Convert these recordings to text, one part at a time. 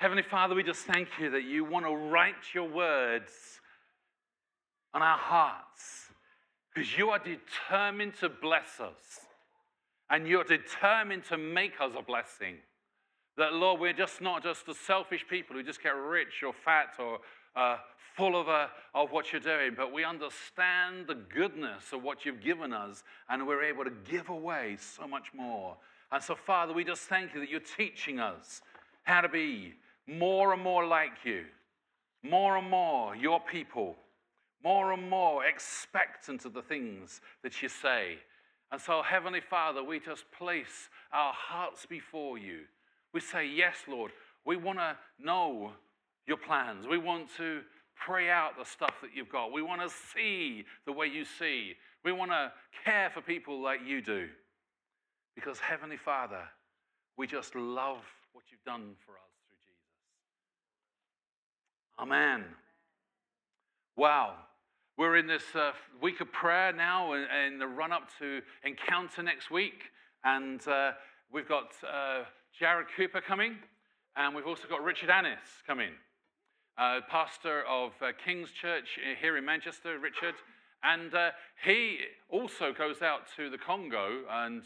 Heavenly Father, we just thank you that you want to write your words on our hearts because you are determined to bless us and you're determined to make us a blessing. That, Lord, we're just not just the selfish people who just get rich or fat or uh, full of, uh, of what you're doing, but we understand the goodness of what you've given us and we're able to give away so much more. And so, Father, we just thank you that you're teaching us how to be more and more like you, more and more your people, more and more expectant of the things that you say. And so, Heavenly Father, we just place our hearts before you. We say, Yes, Lord, we want to know your plans. We want to pray out the stuff that you've got. We want to see the way you see. We want to care for people like you do. Because, Heavenly Father, we just love what you've done for us. Amen. Wow. We're in this uh, week of prayer now in the run up to Encounter next week. And uh, we've got uh, Jared Cooper coming, and we've also got Richard Annis coming, uh, pastor of uh, King's Church here in Manchester, Richard. And uh, he also goes out to the Congo and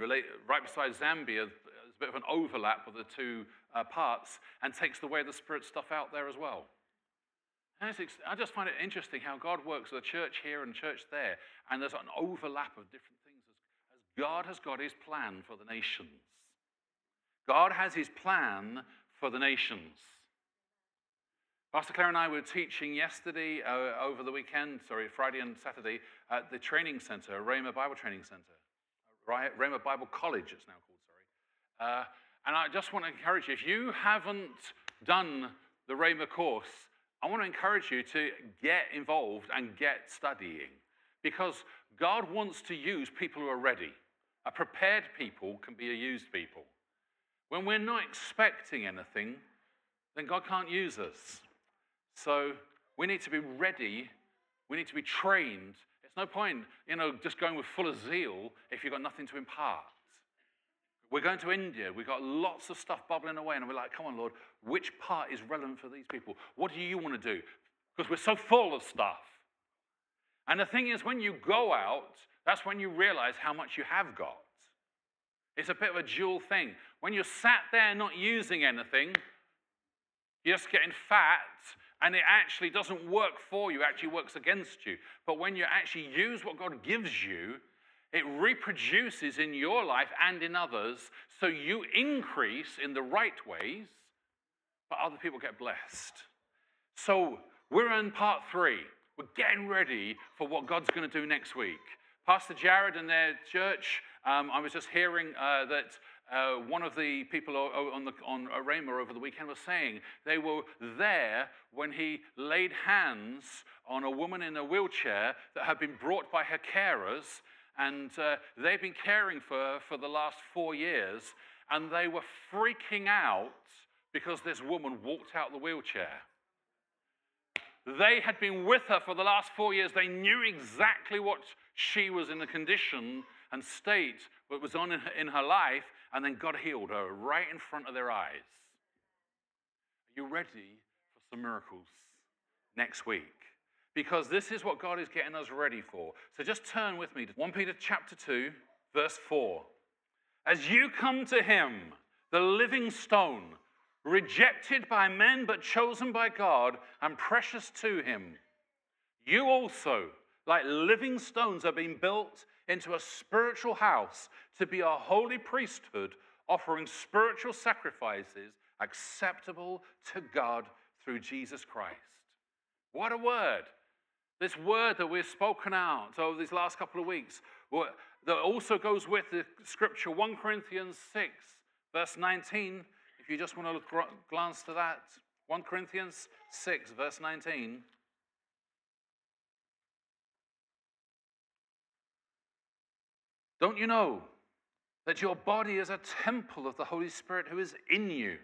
relate, right beside Zambia. There's a bit of an overlap of the two uh, parts and takes the way of the Spirit stuff out there as well. And I just find it interesting how God works with a church here and church there, and there's an overlap of different things as, God has got his plan for the nations. God has his plan for the nations. Pastor Claire and I were teaching yesterday, uh, over the weekend, sorry, Friday and Saturday, at the training center, Rhema Bible Training Center. Rhema Bible College, it's now called, sorry. Uh, and I just want to encourage you, if you haven't done the Rhema course, I want to encourage you to get involved and get studying because God wants to use people who are ready. A prepared people can be a used people. When we're not expecting anything, then God can't use us. So we need to be ready. We need to be trained. It's no point, you know, just going with full of zeal if you've got nothing to impart. We're going to India. We've got lots of stuff bubbling away, and we're like, come on, Lord, which part is relevant for these people? What do you want to do? Because we're so full of stuff. And the thing is, when you go out, that's when you realize how much you have got. It's a bit of a dual thing. When you're sat there not using anything, you're just getting fat and it actually doesn't work for you, actually works against you. But when you actually use what God gives you, it reproduces in your life and in others, so you increase in the right ways, but other people get blessed. So we're in part three. We're getting ready for what God's going to do next week. Pastor Jared and their church, um, I was just hearing uh, that uh, one of the people on, the, on Rhema over the weekend was saying they were there when he laid hands on a woman in a wheelchair that had been brought by her carers, and uh, they've been caring for her for the last four years, and they were freaking out because this woman walked out the wheelchair. They had been with her for the last four years. They knew exactly what she was in the condition and state that was on in her life, and then God healed her right in front of their eyes. Are you ready for some miracles next week? Because this is what God is getting us ready for. So just turn with me to 1 Peter chapter 2, verse 4. As you come to him, the living stone, rejected by men but chosen by God and precious to him, you also, like living stones, are being built into a spiritual house to be a holy priesthood, offering spiritual sacrifices acceptable to God through Jesus Christ. What a word! This word that we've spoken out over these last couple of weeks that also goes with the scripture 1 Corinthians 6, verse 19. If you just want to look, glance to that, 1 Corinthians 6, verse 19. Don't you know that your body is a temple of the Holy Spirit who is in you,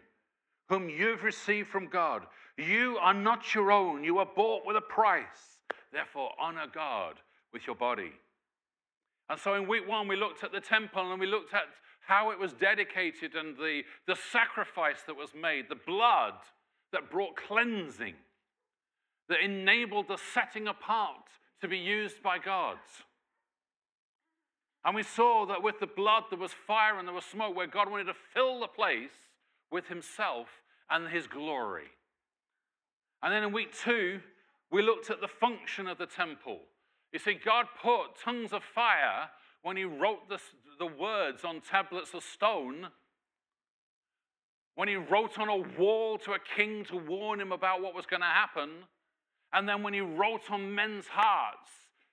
whom you've received from God? You are not your own, you are bought with a price. Therefore, honor God with your body. And so in week one, we looked at the temple and we looked at how it was dedicated and the, the sacrifice that was made, the blood that brought cleansing, that enabled the setting apart to be used by God. And we saw that with the blood there was fire and there was smoke, where God wanted to fill the place with Himself and His glory. And then in week two, we looked at the function of the temple. You see, God put tongues of fire when He wrote the, the words on tablets of stone, when He wrote on a wall to a king to warn him about what was going to happen, and then when He wrote on men's hearts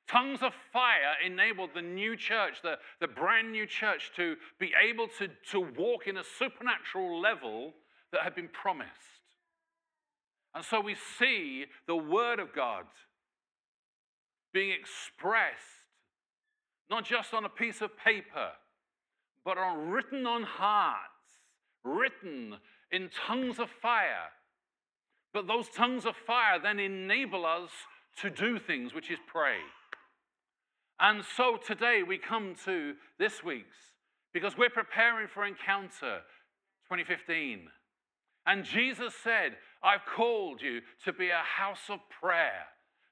Tongues of fire enabled the new church, the, the brand new church, to be able to, to walk in a supernatural level that had been promised. And so we see the Word of God being expressed, not just on a piece of paper, but on written on hearts, written in tongues of fire. But those tongues of fire then enable us to do things, which is pray. And so today we come to this week's because we're preparing for Encounter 2015. And Jesus said, I've called you to be a house of prayer.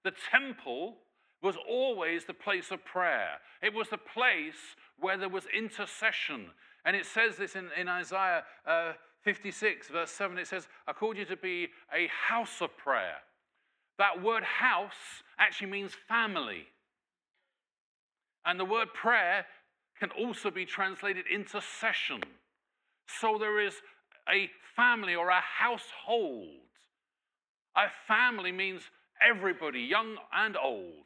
The temple was always the place of prayer, it was the place where there was intercession. And it says this in, in Isaiah uh, 56, verse 7 it says, I called you to be a house of prayer. That word house actually means family. And the word prayer can also be translated intercession. So there is a family or a household. A family means everybody, young and old,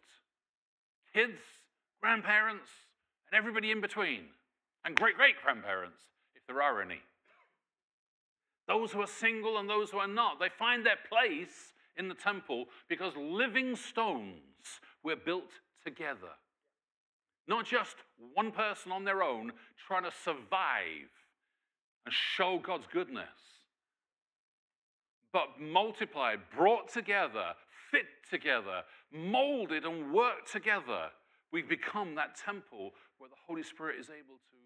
kids, grandparents, and everybody in between, and great great grandparents, if there are any. Those who are single and those who are not, they find their place in the temple because living stones were built together. Not just one person on their own trying to survive and show God's goodness, but multiplied, brought together, fit together, molded, and worked together. We become that temple where the Holy Spirit is able to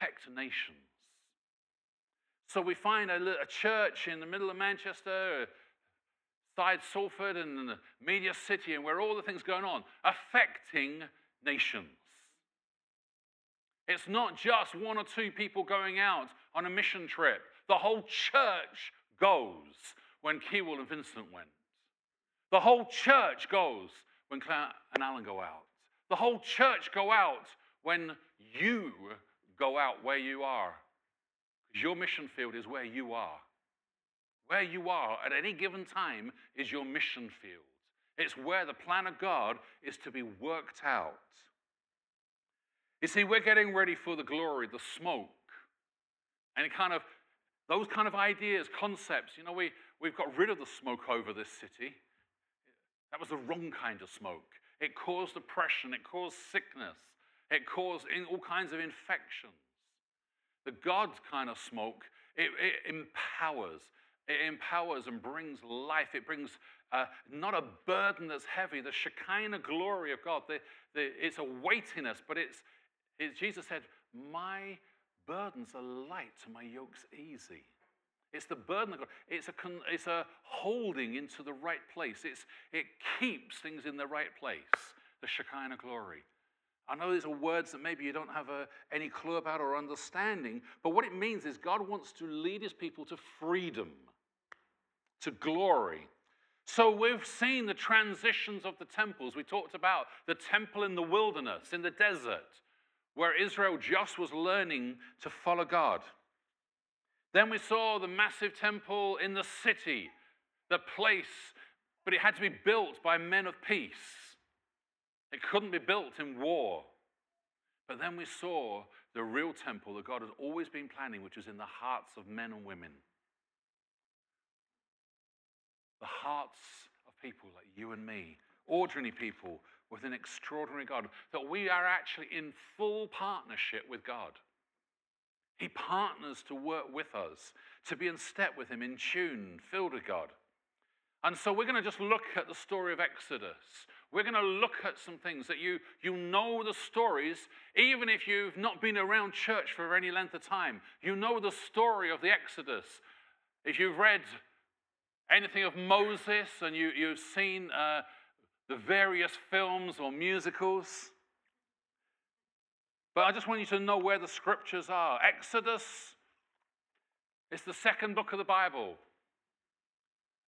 affect nations. So we find a, a church in the middle of Manchester, side Salford, and the media city, and where all the things going on, affecting nations. It's not just one or two people going out on a mission trip. The whole church goes when Kewell and Vincent went. The whole church goes when Claire and Alan go out. The whole church go out when you go out where you are. Because your mission field is where you are. Where you are at any given time is your mission field. It's where the plan of God is to be worked out. You see, we're getting ready for the glory, the smoke, and kind of those kind of ideas, concepts. You know, we, we've got rid of the smoke over this city. That was the wrong kind of smoke. It caused oppression, it caused sickness, it caused all kinds of infections. The God kind of smoke, it, it empowers. It empowers and brings life. It brings uh, not a burden that's heavy. The Shekinah glory of God. The, the, it's a weightiness, but it's, it, Jesus said, My burdens are light my yoke's easy. It's the burden of God. It's a, it's a holding into the right place. It's, it keeps things in the right place, the Shekinah glory. I know these are words that maybe you don't have a, any clue about or understanding, but what it means is God wants to lead his people to freedom, to glory. So we've seen the transitions of the temples. We talked about the temple in the wilderness, in the desert where Israel just was learning to follow God. Then we saw the massive temple in the city, the place, but it had to be built by men of peace. It couldn't be built in war. But then we saw the real temple that God has always been planning, which is in the hearts of men and women. The hearts of people like you and me, ordinary people with an extraordinary God, that we are actually in full partnership with God. He partners to work with us, to be in step with Him, in tune, filled with God. And so we're going to just look at the story of Exodus. We're going to look at some things that you, you know the stories, even if you've not been around church for any length of time. You know the story of the Exodus. If you've read anything of Moses and you, you've seen uh, the various films or musicals, but I just want you to know where the scriptures are. Exodus is the second book of the Bible.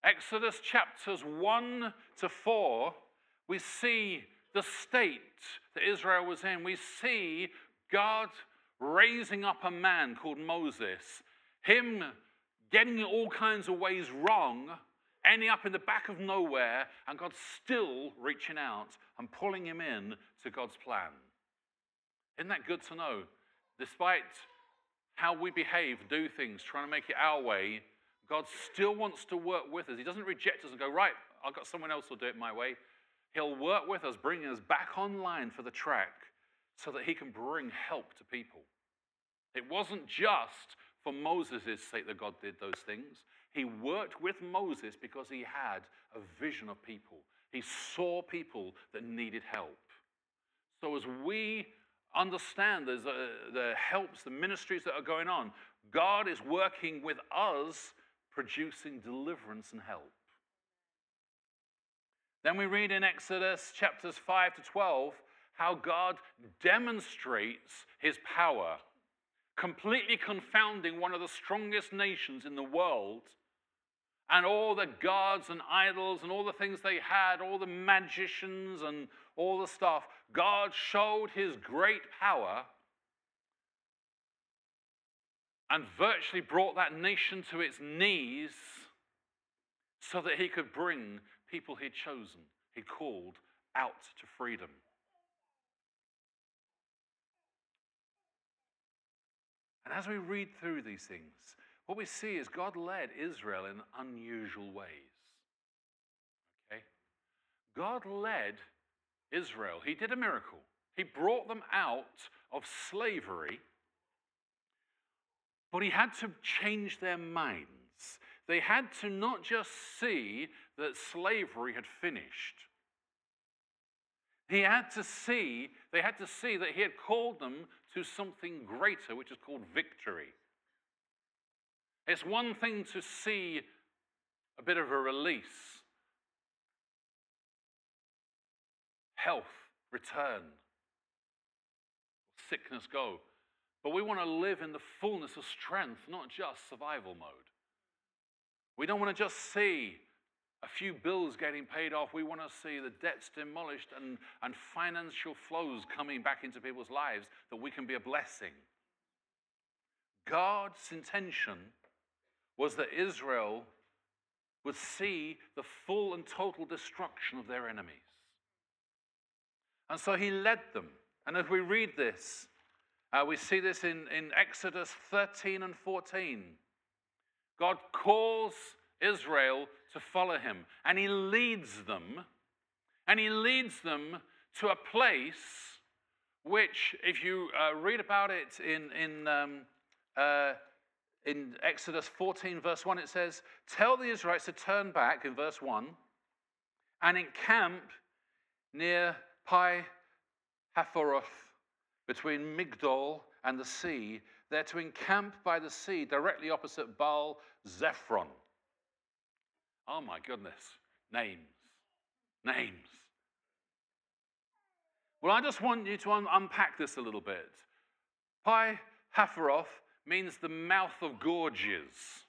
Exodus chapters 1 to 4, we see the state that Israel was in. We see God raising up a man called Moses, him getting in all kinds of ways wrong, ending up in the back of nowhere, and God still reaching out and pulling him in to God's plan. Isn't that good to know? Despite how we behave, do things, trying to make it our way, God still wants to work with us. He doesn't reject us and go, right, I've got someone else who'll do it my way. He'll work with us, bringing us back online for the track so that he can bring help to people. It wasn't just for Moses' sake that God did those things. He worked with Moses because he had a vision of people. He saw people that needed help. So as we understand there's a, the helps, the ministries that are going on, God is working with us producing deliverance and help. Then we read in Exodus chapters 5 to 12 how God demonstrates his power, completely confounding one of the strongest nations in the world and all the gods and idols and all the things they had, all the magicians and all the stuff. God showed his great power and virtually brought that nation to its knees so that he could bring people he'd chosen, he'd called out to freedom. And as we read through these things, what we see is God led Israel in unusual ways. Okay? God led Israel. He did a miracle. He brought them out of slavery but he had to change their minds. They had to not just see that slavery had finished. He had to see, they had to see that he had called them to something greater, which is called victory. It's one thing to see a bit of a release, health return, sickness go. But we want to live in the fullness of strength, not just survival mode. We don't want to just see a few bills getting paid off. We want to see the debts demolished and, and financial flows coming back into people's lives that we can be a blessing. God's intention was that Israel would see the full and total destruction of their enemies. And so he led them. And as we read this, uh, we see this in, in Exodus 13 and 14. God calls Israel to follow him, and he leads them, and he leads them to a place which, if you uh, read about it in, in, um, uh, in Exodus 14, verse 1, it says, Tell the Israelites to turn back, in verse 1, and encamp near Pi Hahiroth between Migdol and the sea. They're to encamp by the sea directly opposite Baal Zephron. Oh my goodness. Names. Names. Well, I just want you to un- unpack this a little bit. Pi Hahiroth means the mouth of gorges.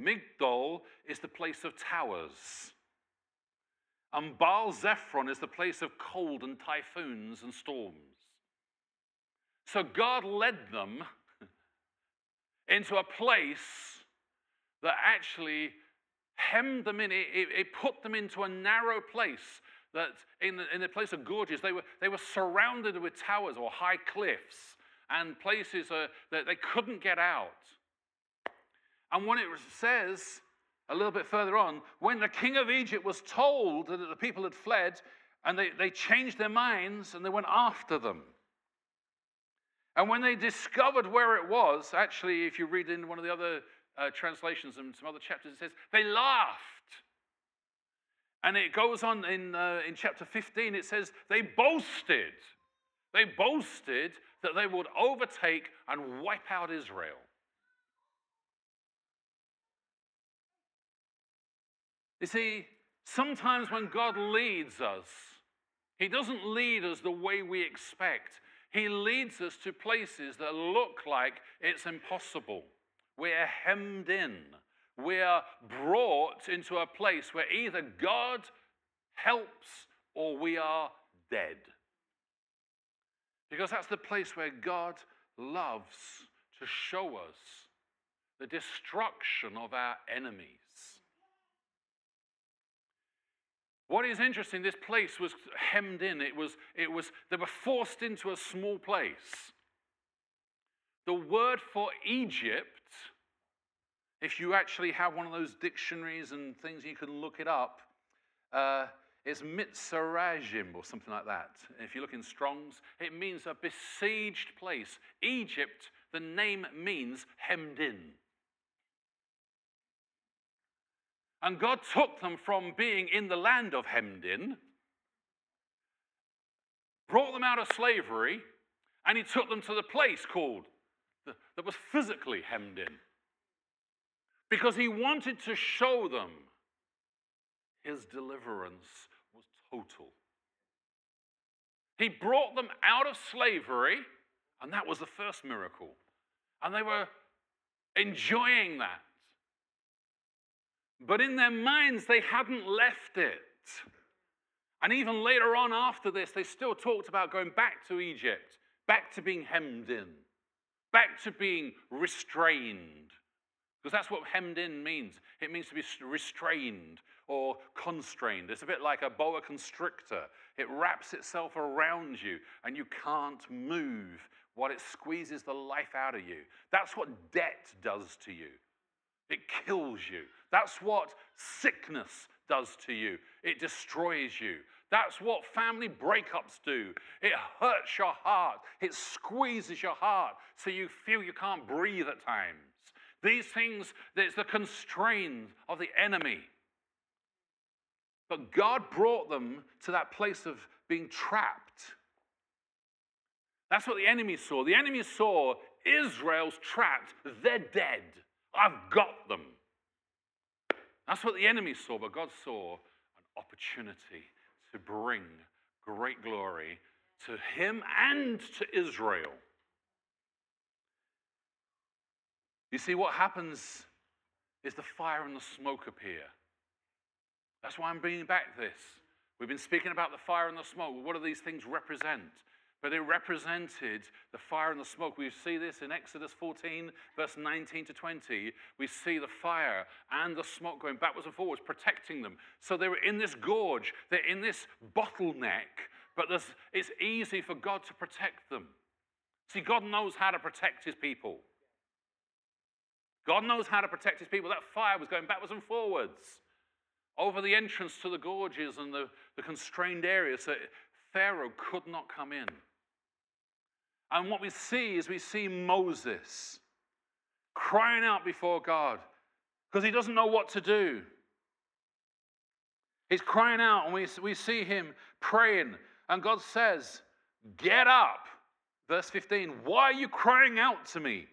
Migdol is the place of towers. And Baal Zephron is the place of cold and typhoons and storms. So God led them into a place that actually hemmed them in. It, it, it put them into a narrow place that in the, in the place of gorges, they were, they were surrounded with towers or high cliffs and places uh, that they couldn't get out. And when it says a little bit further on, when the king of Egypt was told that the people had fled, and they, they changed their minds and they went after them. And when they discovered where it was, actually, if you read in one of the other uh, translations and some other chapters, it says they laughed. And it goes on in, uh, in chapter 15, it says they boasted. They boasted that they would overtake and wipe out Israel. You see, sometimes when God leads us, He doesn't lead us the way we expect. He leads us to places that look like it's impossible. We're hemmed in. We're brought into a place where either God helps or we are dead. Because that's the place where God loves to show us the destruction of our enemies. What is interesting, this place was hemmed in. It was, it was, they were forced into a small place. The word for Egypt, if you actually have one of those dictionaries and things, you can look it up. Uh, it's Mitzrayim or something like that. If you look in Strong's, it means a besieged place. Egypt, the name means hemmed in. And God took them from being in the land of hemmed in, brought them out of slavery, and He took them to the place called that was physically hemmed in. Because He wanted to show them His deliverance was total. He brought them out of slavery, and that was the first miracle. And they were enjoying that. But in their minds, they hadn't left it. And even later on after this, they still talked about going back to Egypt, back to being hemmed in, back to being restrained. Because that's what hemmed in means. It means to be restrained or constrained. It's a bit like a boa constrictor. It wraps itself around you and you can't move what it squeezes the life out of you. That's what debt does to you. It kills you. That's what sickness does to you. It destroys you. That's what family breakups do. It hurts your heart. It squeezes your heart so you feel you can't breathe at times. These things, there's the constraint of the enemy. But God brought them to that place of being trapped. That's what the enemy saw. The enemy saw Israel's trapped. They're dead. I've got them. That's what the enemy saw, but God saw an opportunity to bring great glory to him and to Israel. You see, what happens is the fire and the smoke appear. That's why I'm bringing back this. We've been speaking about the fire and the smoke. What do these things represent? But they represented the fire and the smoke. We see this in Exodus 14, verse 19 to 20. We see the fire and the smoke going backwards and forwards, protecting them. So they were in this gorge, they're in this bottleneck, but it's easy for God to protect them. See, God knows how to protect his people. God knows how to protect his people. That fire was going backwards and forwards over the entrance to the gorges and the, the constrained areas so Pharaoh could not come in. And what we see is we see Moses crying out before God because he doesn't know what to do. He's crying out, and we, we see him praying. And God says, Get up. Verse 15, why are you crying out to me?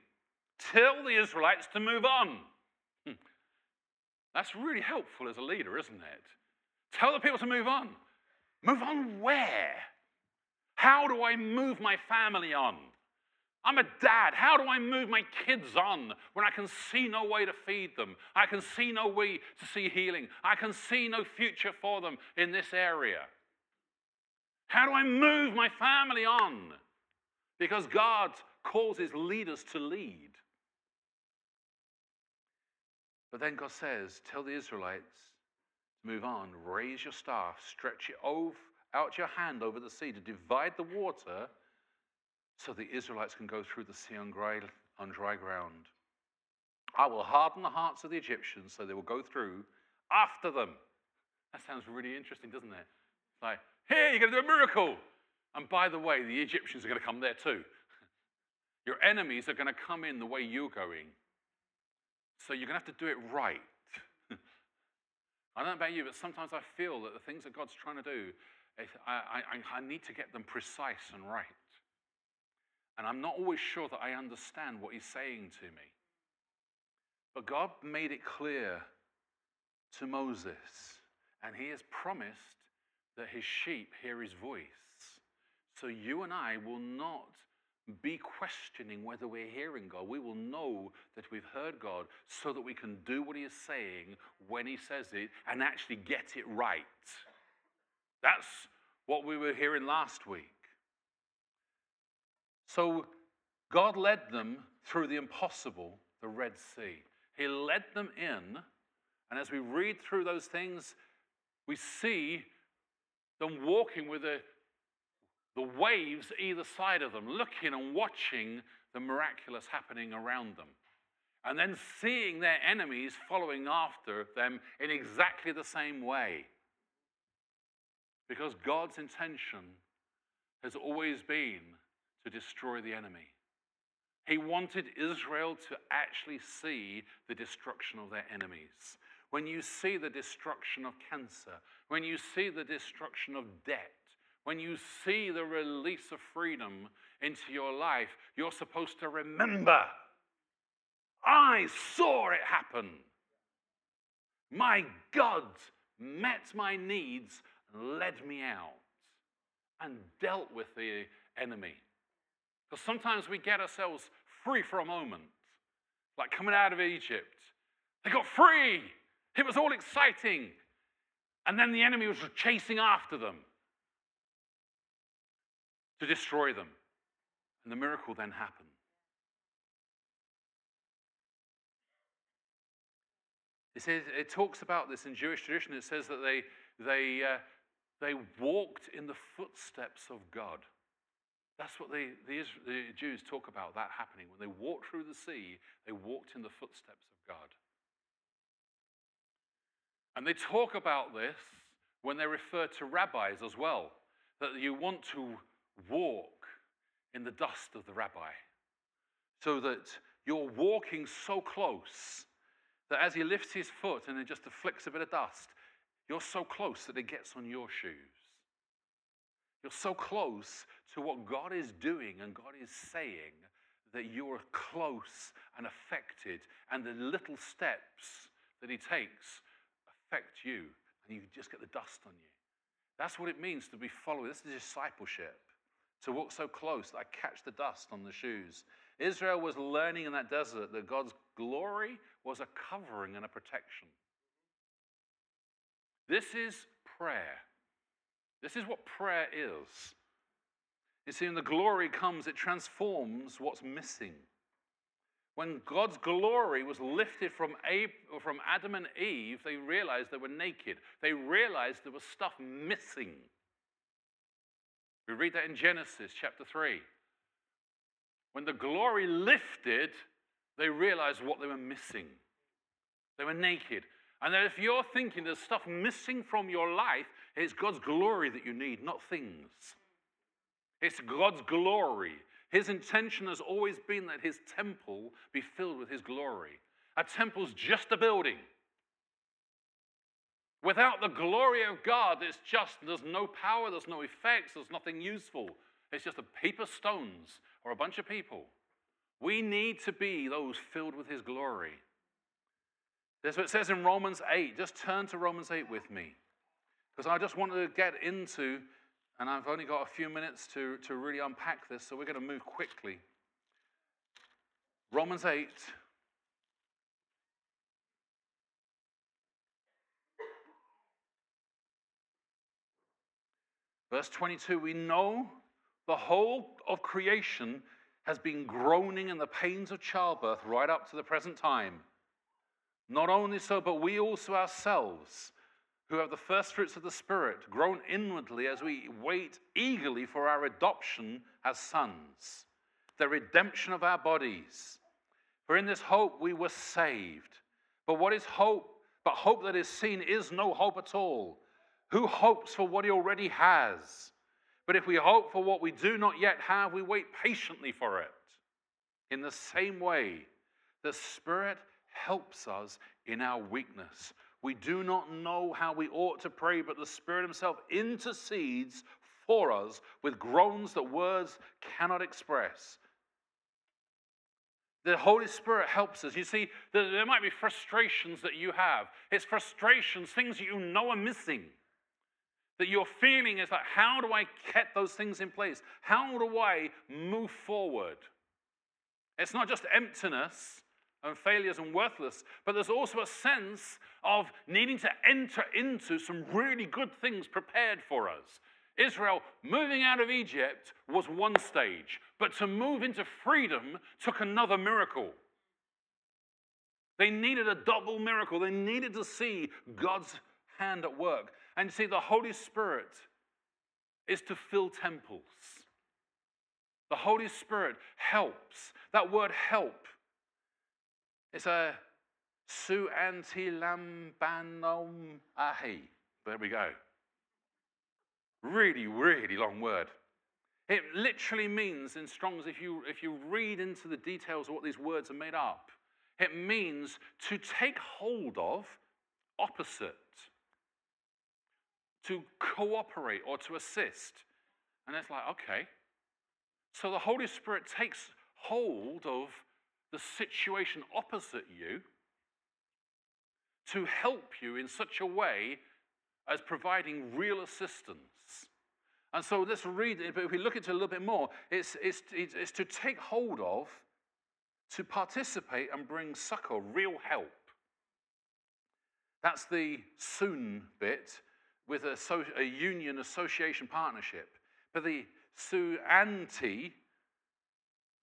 Tell the Israelites to move on. Hmm. That's really helpful as a leader, isn't it? Tell the people to move on. Move on where? How do I move my family on? I'm a dad. How do I move my kids on when I can see no way to feed them? I can see no way to see healing. I can see no future for them in this area. How do I move my family on? Because God causes leaders to lead. But then God says, Tell the Israelites to move on, raise your staff, stretch it over, out your hand over the sea to divide the water so the Israelites can go through the sea on dry, on dry ground. I will harden the hearts of the Egyptians so they will go through after them. That sounds really interesting, doesn't it? Like, here, you're going to do a miracle. And by the way, the Egyptians are going to come there too. Your enemies are going to come in the way you're going So you're going to have to do it right. I don't know about you, but sometimes I feel that the things that God's trying to do, I, I, I need to get them precise and right. And I'm not always sure that I understand what He's saying to me. But God made it clear to Moses, and He has promised that His sheep hear His voice. So you and I will not be questioning whether we're hearing God. We will know that we've heard God so that we can do what He is saying when He says it and actually get it right. That's what we were hearing last week. So God led them through the impossible, the Red Sea. He led them in, and as we read through those things, we see them walking with a the waves either side of them, looking and watching the miraculous happening around them. And then seeing their enemies following after them in exactly the same way. Because God's intention has always been to destroy the enemy. He wanted Israel to actually see the destruction of their enemies. When you see the destruction of cancer, when you see the destruction of debt, when you see the release of freedom into your life, you're supposed to remember I saw it happen. My God met my needs and led me out and dealt with the enemy. Because sometimes we get ourselves free for a moment, like coming out of Egypt. They got free, it was all exciting. And then the enemy was chasing after them to destroy them. And the miracle then happened. It, says, it talks about this in Jewish tradition. It says that they, they, uh, they walked in the footsteps of God. That's what they, the, the Jews talk about that happening. When they walked through the sea, they walked in the footsteps of God. And they talk about this when they refer to rabbis as well, that you want to walk in the dust of the rabbi. So that you're walking so close that as he lifts his foot and it just flicks a bit of dust, you're so close that it gets on your shoes. You're so close to what God is doing and God is saying that you're close and affected, and the little steps that He takes affect you, and you just get the dust on you. That's what it means to be following. This is discipleship to walk so close that I catch the dust on the shoes. Israel was learning in that desert that God's glory was a covering and a protection. This is prayer. This is what prayer is. You see, when the glory comes, it transforms what's missing. When God's glory was lifted from, from Adam and Eve, they realized they were naked. They realized there was stuff missing. We read that in Genesis chapter 3. When the glory lifted, they realized what they were missing. They were naked. And that if you're thinking there's stuff missing from your life, it's God's glory that you need, not things. It's God's glory. His intention has always been that his temple be filled with his glory. A temple's just a building. Without the glory of God, it's just, there's no power, there's no effects, there's nothing useful. It's just a heap of stones or a bunch of people. We need to be those filled with His glory. That's what it says in Romans 8. Just turn to Romans 8 with me. Because I just want to get into, and I've only got a few minutes to, to really unpack this, so we're going to move quickly. Romans 8, Verse 22 We know the whole of creation has been groaning in the pains of childbirth right up to the present time. Not only so, but we also ourselves, who have the first fruits of the Spirit, groan inwardly as we wait eagerly for our adoption as sons, the redemption of our bodies. For in this hope we were saved. But what is hope? But hope that is seen is no hope at all. Who hopes for what he already has? But if we hope for what we do not yet have, we wait patiently for it. In the same way, the Spirit helps us in our weakness. We do not know how we ought to pray, but the Spirit Himself intercedes for us with groans that words cannot express. The Holy Spirit helps us. You see, there might be frustrations that you have. It's frustrations, things that you know are missing. That you're feeling is like, how do I get those things in place? How do I move forward? It's not just emptiness and failures and worthless, but there's also a sense of needing to enter into some really good things prepared for us. Israel moving out of Egypt was one stage, but to move into freedom took another miracle. They needed a double miracle. They needed to see God's hand at work. And see, the Holy Spirit is to fill temples. The Holy Spirit helps. That word help, it's a su anti lambanom ahi. There we go. Really, really long word. It literally means in Strong's, if you, if you read into the details of what these words are made up, it means to take hold of, opposite, to cooperate or to assist. And it's like, okay. So the Holy Spirit takes hold of the situation opposite you to help you in such a way as providing real assistance. And so let's read it, but if we look into it a little bit more, it's, it's, it's to take hold of, to participate and bring succor, real help. That's the soon bit with a, so, a union association partnership. But the su anti,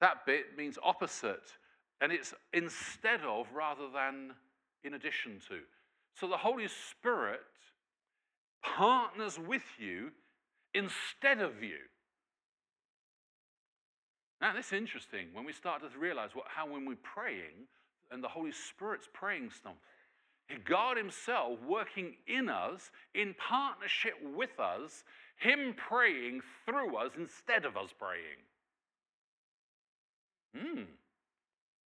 that bit means opposite, and it's instead of rather than in addition to. So the Holy Spirit partners with you instead of you. Now, this is interesting when we start to realize what, how when we're praying and the Holy Spirit's praying something, God Himself working in us, in partnership with us, Him praying through us instead of us praying. Hmm,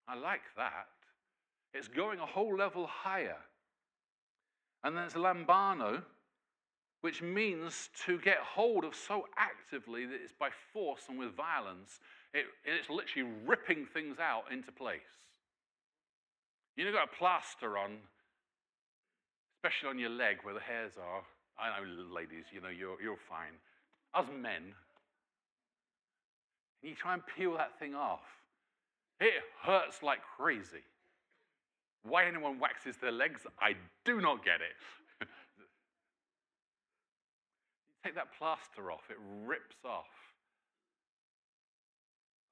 I like that. It's going a whole level higher. And then there's lambano, which means to get hold of so actively that it's by force and with violence, it, it's literally ripping things out into place. You know, got a plaster on, especially on your leg where the hairs are. I know, ladies, you know, you're, you're fine. Us men, you try and peel that thing off. It hurts like crazy. Why anyone waxes their legs, I do not get it. You take that plaster off, it rips off.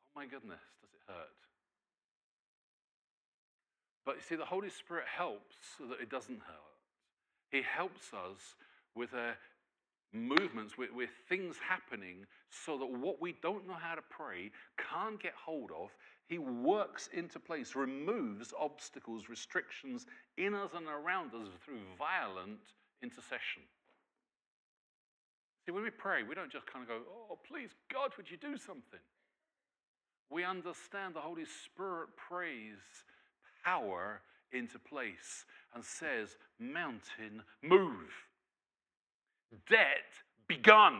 Oh my goodness, does it hurt? But you see, the Holy Spirit helps so that it doesn't hurt. He helps us with uh, movements, with, with things happening, so that what we don't know how to pray, can't get hold of, He works into place, removes obstacles, restrictions in us and around us through violent intercession. See, when we pray, we don't just kind of go, oh, please, God, would you do something? We understand the Holy Spirit prays power into place and says, mountain, move. Debt begun.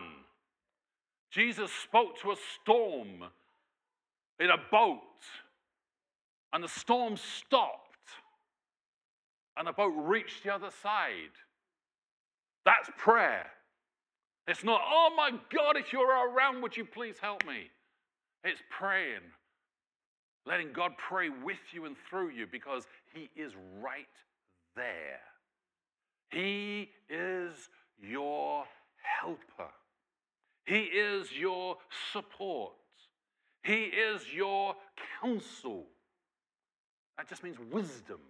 Jesus spoke to a storm in a boat, and the storm stopped, and the boat reached the other side. That's prayer. It's not, oh my God, if you're around, would you please help me? It's praying, letting God pray with you and through you because He is right there. He is your helper, He is your support, He is your counsel. That just means wisdom.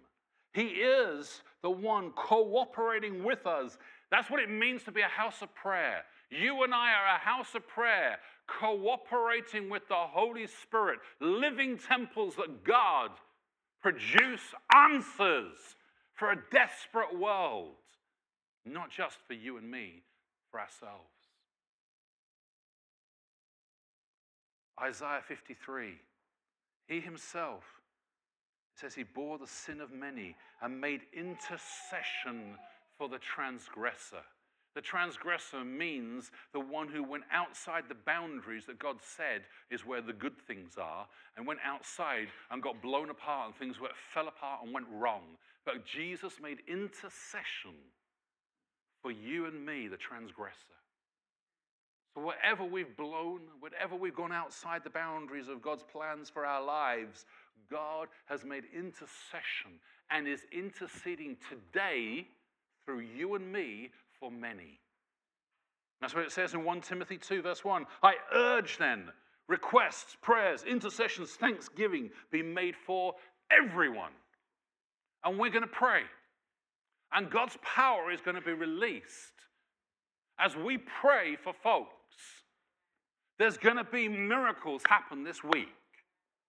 He is the one cooperating with us that's what it means to be a house of prayer. You and I are a house of prayer, cooperating with the Holy Spirit, living temples that God produce answers for a desperate world, not just for you and me, for ourselves. Isaiah 53, he himself says he bore the sin of many and made intercession for the transgressor. The transgressor means the one who went outside the boundaries that God said is where the good things are and went outside and got blown apart and things went, fell apart and went wrong. But Jesus made intercession for you and me, the transgressor. So, whatever we've blown, whatever we've gone outside the boundaries of God's plans for our lives, God has made intercession and is interceding today through you and me for many. That's what it says in 1 Timothy 2, verse 1. I urge then, requests, prayers, intercessions, thanksgiving be made for everyone. And we're going to pray. And God's power is going to be released as we pray for folks. There's going to be miracles happen this week.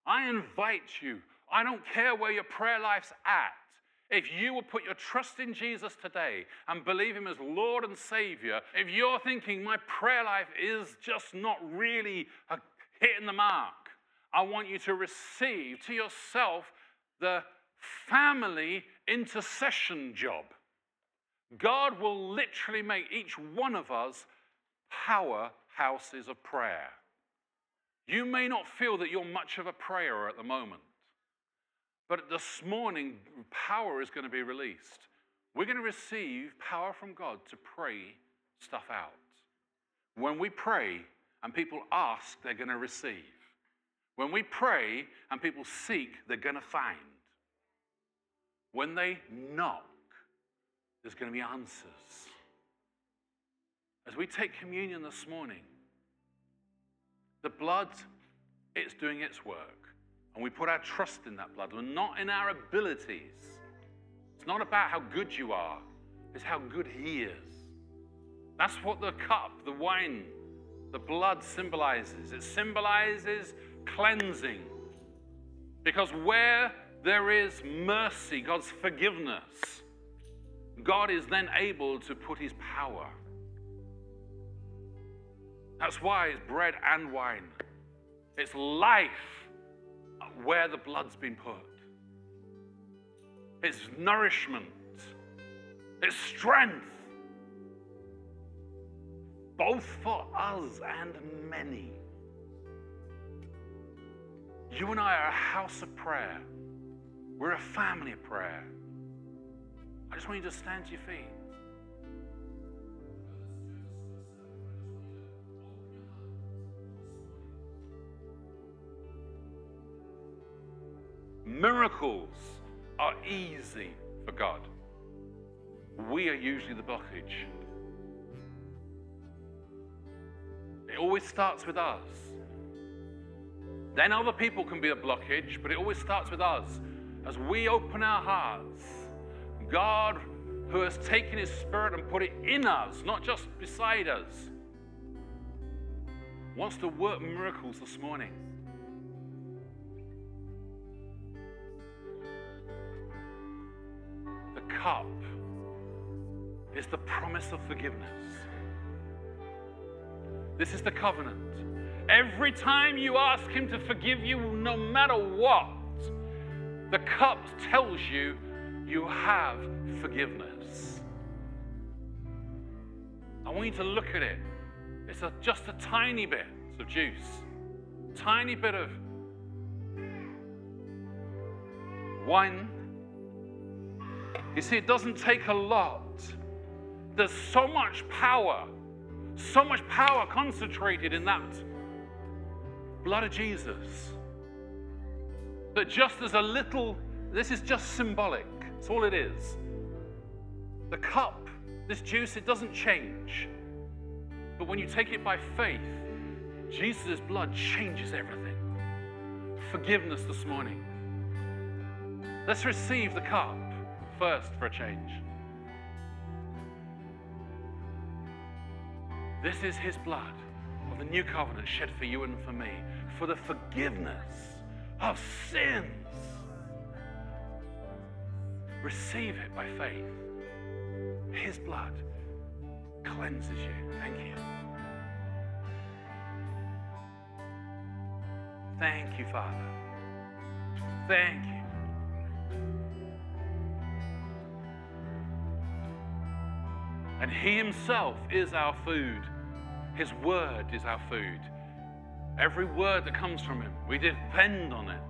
I invite you. I don't care where your prayer life's at. If you will put your trust in Jesus today and believe Him as Lord and Savior, if you're thinking my prayer life is just not really hitting the mark, I want you to receive to yourself the family intercession job. God will literally make each one of us powerhouses of prayer. You may not feel that you're much of a prayer at the moment, but this morning, power is going to be released. We're going to receive power from God to pray stuff out. When we pray and people ask, they're going to receive. When we pray and people seek, they're going to find. When they knock, there's going to be answers. As we take communion this morning, the blood, it's doing its work. And we put our trust in that blood. We're not in our abilities. It's not about how good you are, it's how good He is. That's what the cup, the wine, the blood symbolizes. It symbolizes cleansing. Because where there is mercy, God's forgiveness, God is then able to put his power. That's why it's bread and wine. It's life where the blood's been put. It's nourishment. It's strength. Both for us and many. You and I are a house of prayer. We're a family of prayer. I just want you to stand to your feet. Miracles are easy for God. We are usually the blockage. It always starts with us. Then other people can be a blockage, but it always starts with us. As we open our hearts God, who has taken His Spirit and put it in us, not just beside us, wants to work miracles this morning. Cup is the promise of forgiveness. This is the covenant. Every time you ask Him to forgive you, no matter what, the cup tells you you have forgiveness. I want you to look at it. It's a, just a tiny bit of juice, tiny bit of wine. You see, it doesn't take a lot. There's so much power, so much power concentrated in that blood of Jesus that just as a little, this is just symbolic. That's all it is. The cup, this juice, it doesn't change. But when you take it by faith, Jesus' blood changes everything. Forgiveness this morning. Let's receive the cup first for a change. This is his blood of the new covenant shed for you and for me for the forgiveness of sins. Receive it by faith. His blood cleanses you. Thank you. Thank you, Father. Thank you. And He Himself is our food. His word is our food. Every word that comes from Him, we depend on it.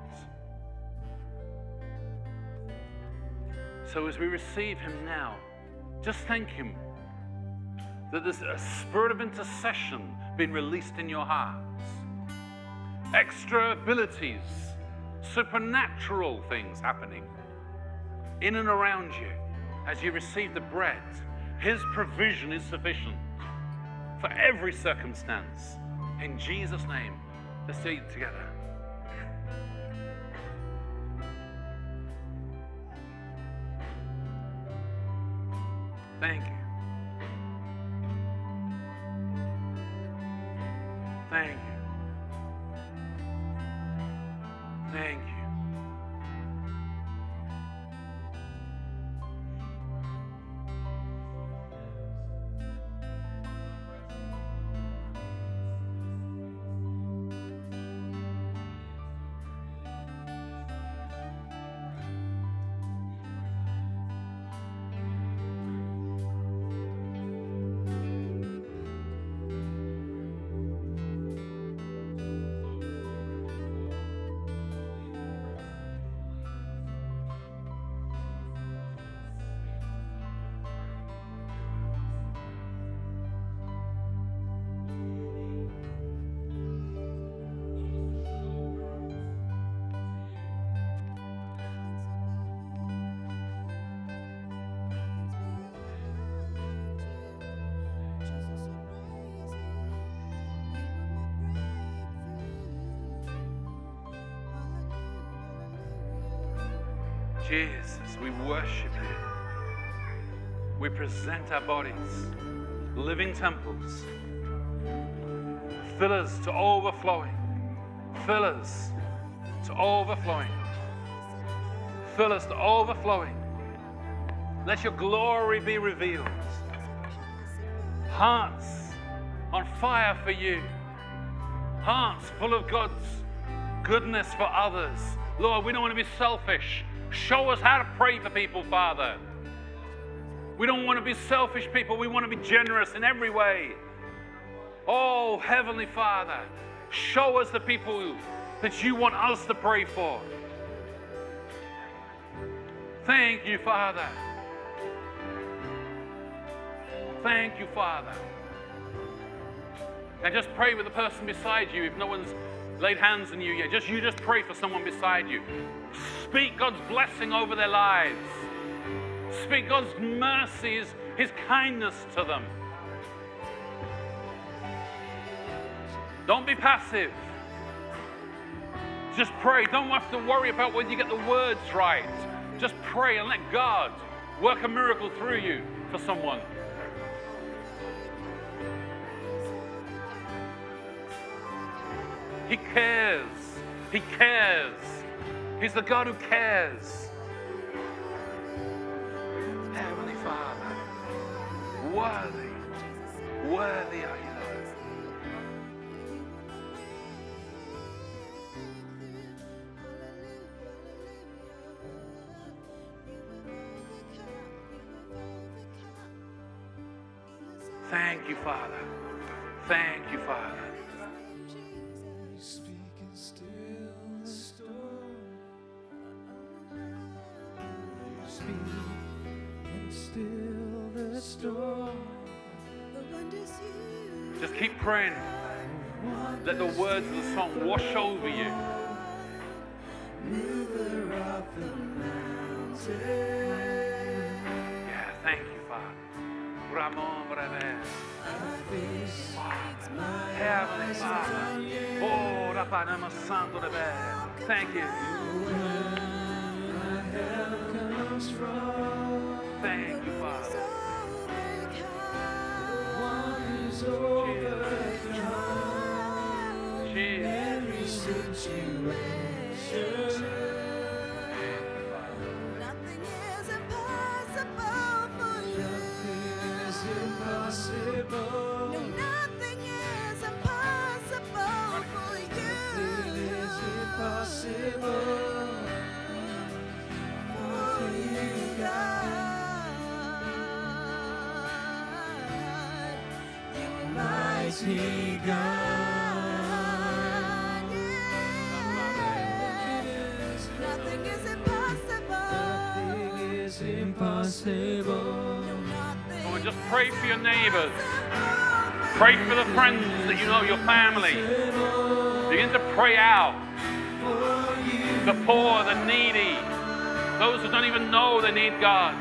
So as we receive Him now, just thank Him that there's a spirit of intercession being released in your hearts. Extra abilities, supernatural things happening in and around you as you receive the bread. His provision is sufficient for every circumstance. In Jesus' name, let's eat together. Thank you. Thank you. Jesus, we worship you. We present our bodies, living temples. Fill us to overflowing. Fill us to overflowing. Fill us to overflowing. Let your glory be revealed. Hearts on fire for you. Hearts full of God's goodness for others. Lord, we don't want to be selfish. Show us how to pray for people, Father. We don't want to be selfish people. We want to be generous in every way. Oh, Heavenly Father, show us the people that you want us to pray for. Thank you, Father. Thank you, Father. And just pray with the person beside you if no one's laid hands on you yet. Just you just pray for someone beside you. Speak God's blessing over their lives. Speak God's mercies, His kindness to them. Don't be passive. Just pray. Don't have to worry about whether you get the words right. Just pray and let God work a miracle through you for someone. He cares. He cares. He's the God who cares. Heavenly Father, worthy, worthy are you, Lord. Thank you, Father. Thank you, Father. Just keep praying. Let the words of the song wash over you. Mover of the mountain. Yeah, thank you, Father. Ramon. Face Heavenly Father. Oh, Rapanama Santo de Thank you. My help comes from Thank you, Father. one who's overcome Jesus. every situation. Nothing is impossible for you. Nothing is impossible. Mighty God. Nothing is impossible. Nothing is impossible. Come on, just pray for your neighbors. Pray for the friends that you know, your family. Begin to pray out. The poor, the needy, those who don't even know they need God.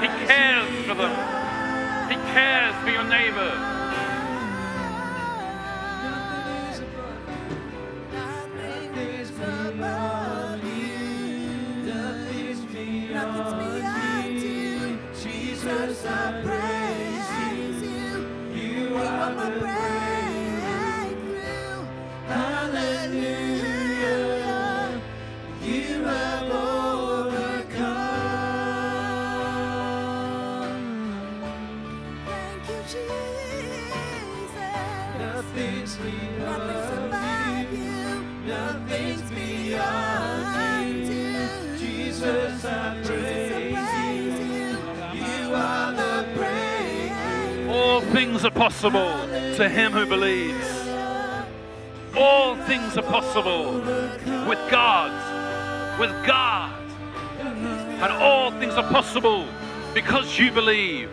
He cares for them. Cares for your neighbor. Things are possible to him who believes. All things are possible with God. With God. And all things are possible because you believe.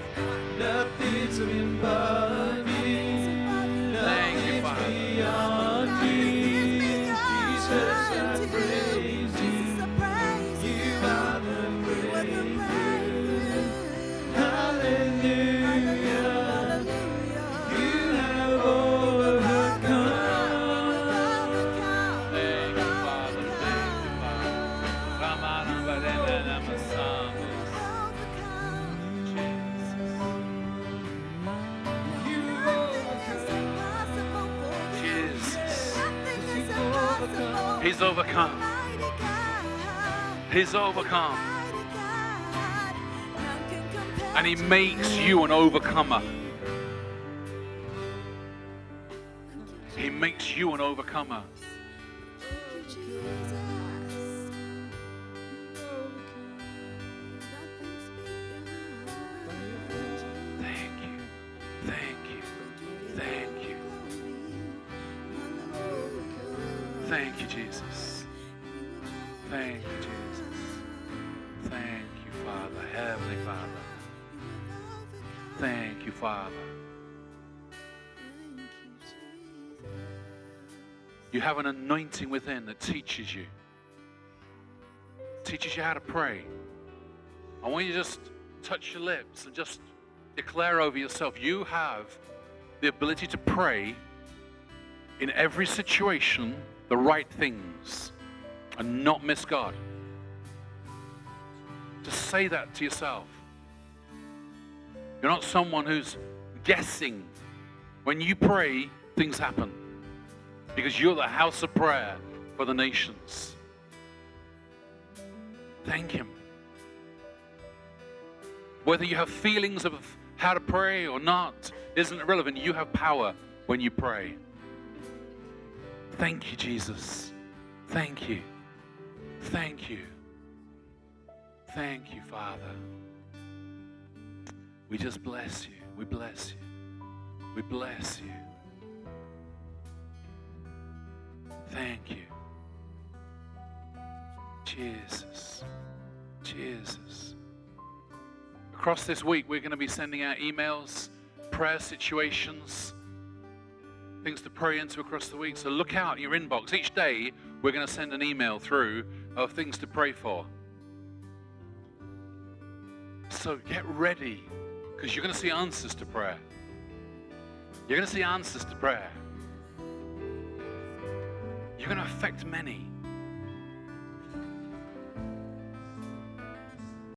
Overcome. He's overcome. And he makes you an overcomer. He makes you an overcomer. Have an anointing within that teaches you. Teaches you how to pray. I want you to just touch your lips and just declare over yourself you have the ability to pray in every situation the right things and not miss God. Just say that to yourself. You're not someone who's guessing. When you pray, things happen because you're the house of prayer for the nations. Thank Him. Whether you have feelings of how to pray or not isn't irrelevant. You have power when you pray. Thank you, Jesus. Thank you. Thank you. Thank you, Father. We just bless you. We bless you. We bless you. Thank you. Jesus. Jesus. Across this week, we're going to be sending out emails, prayer situations, things to pray into across the week. So look out your inbox. Each day, we're going to send an email through of things to pray for. So get ready because you're going to see answers to prayer. You're going to see answers to prayer. You're going to affect many.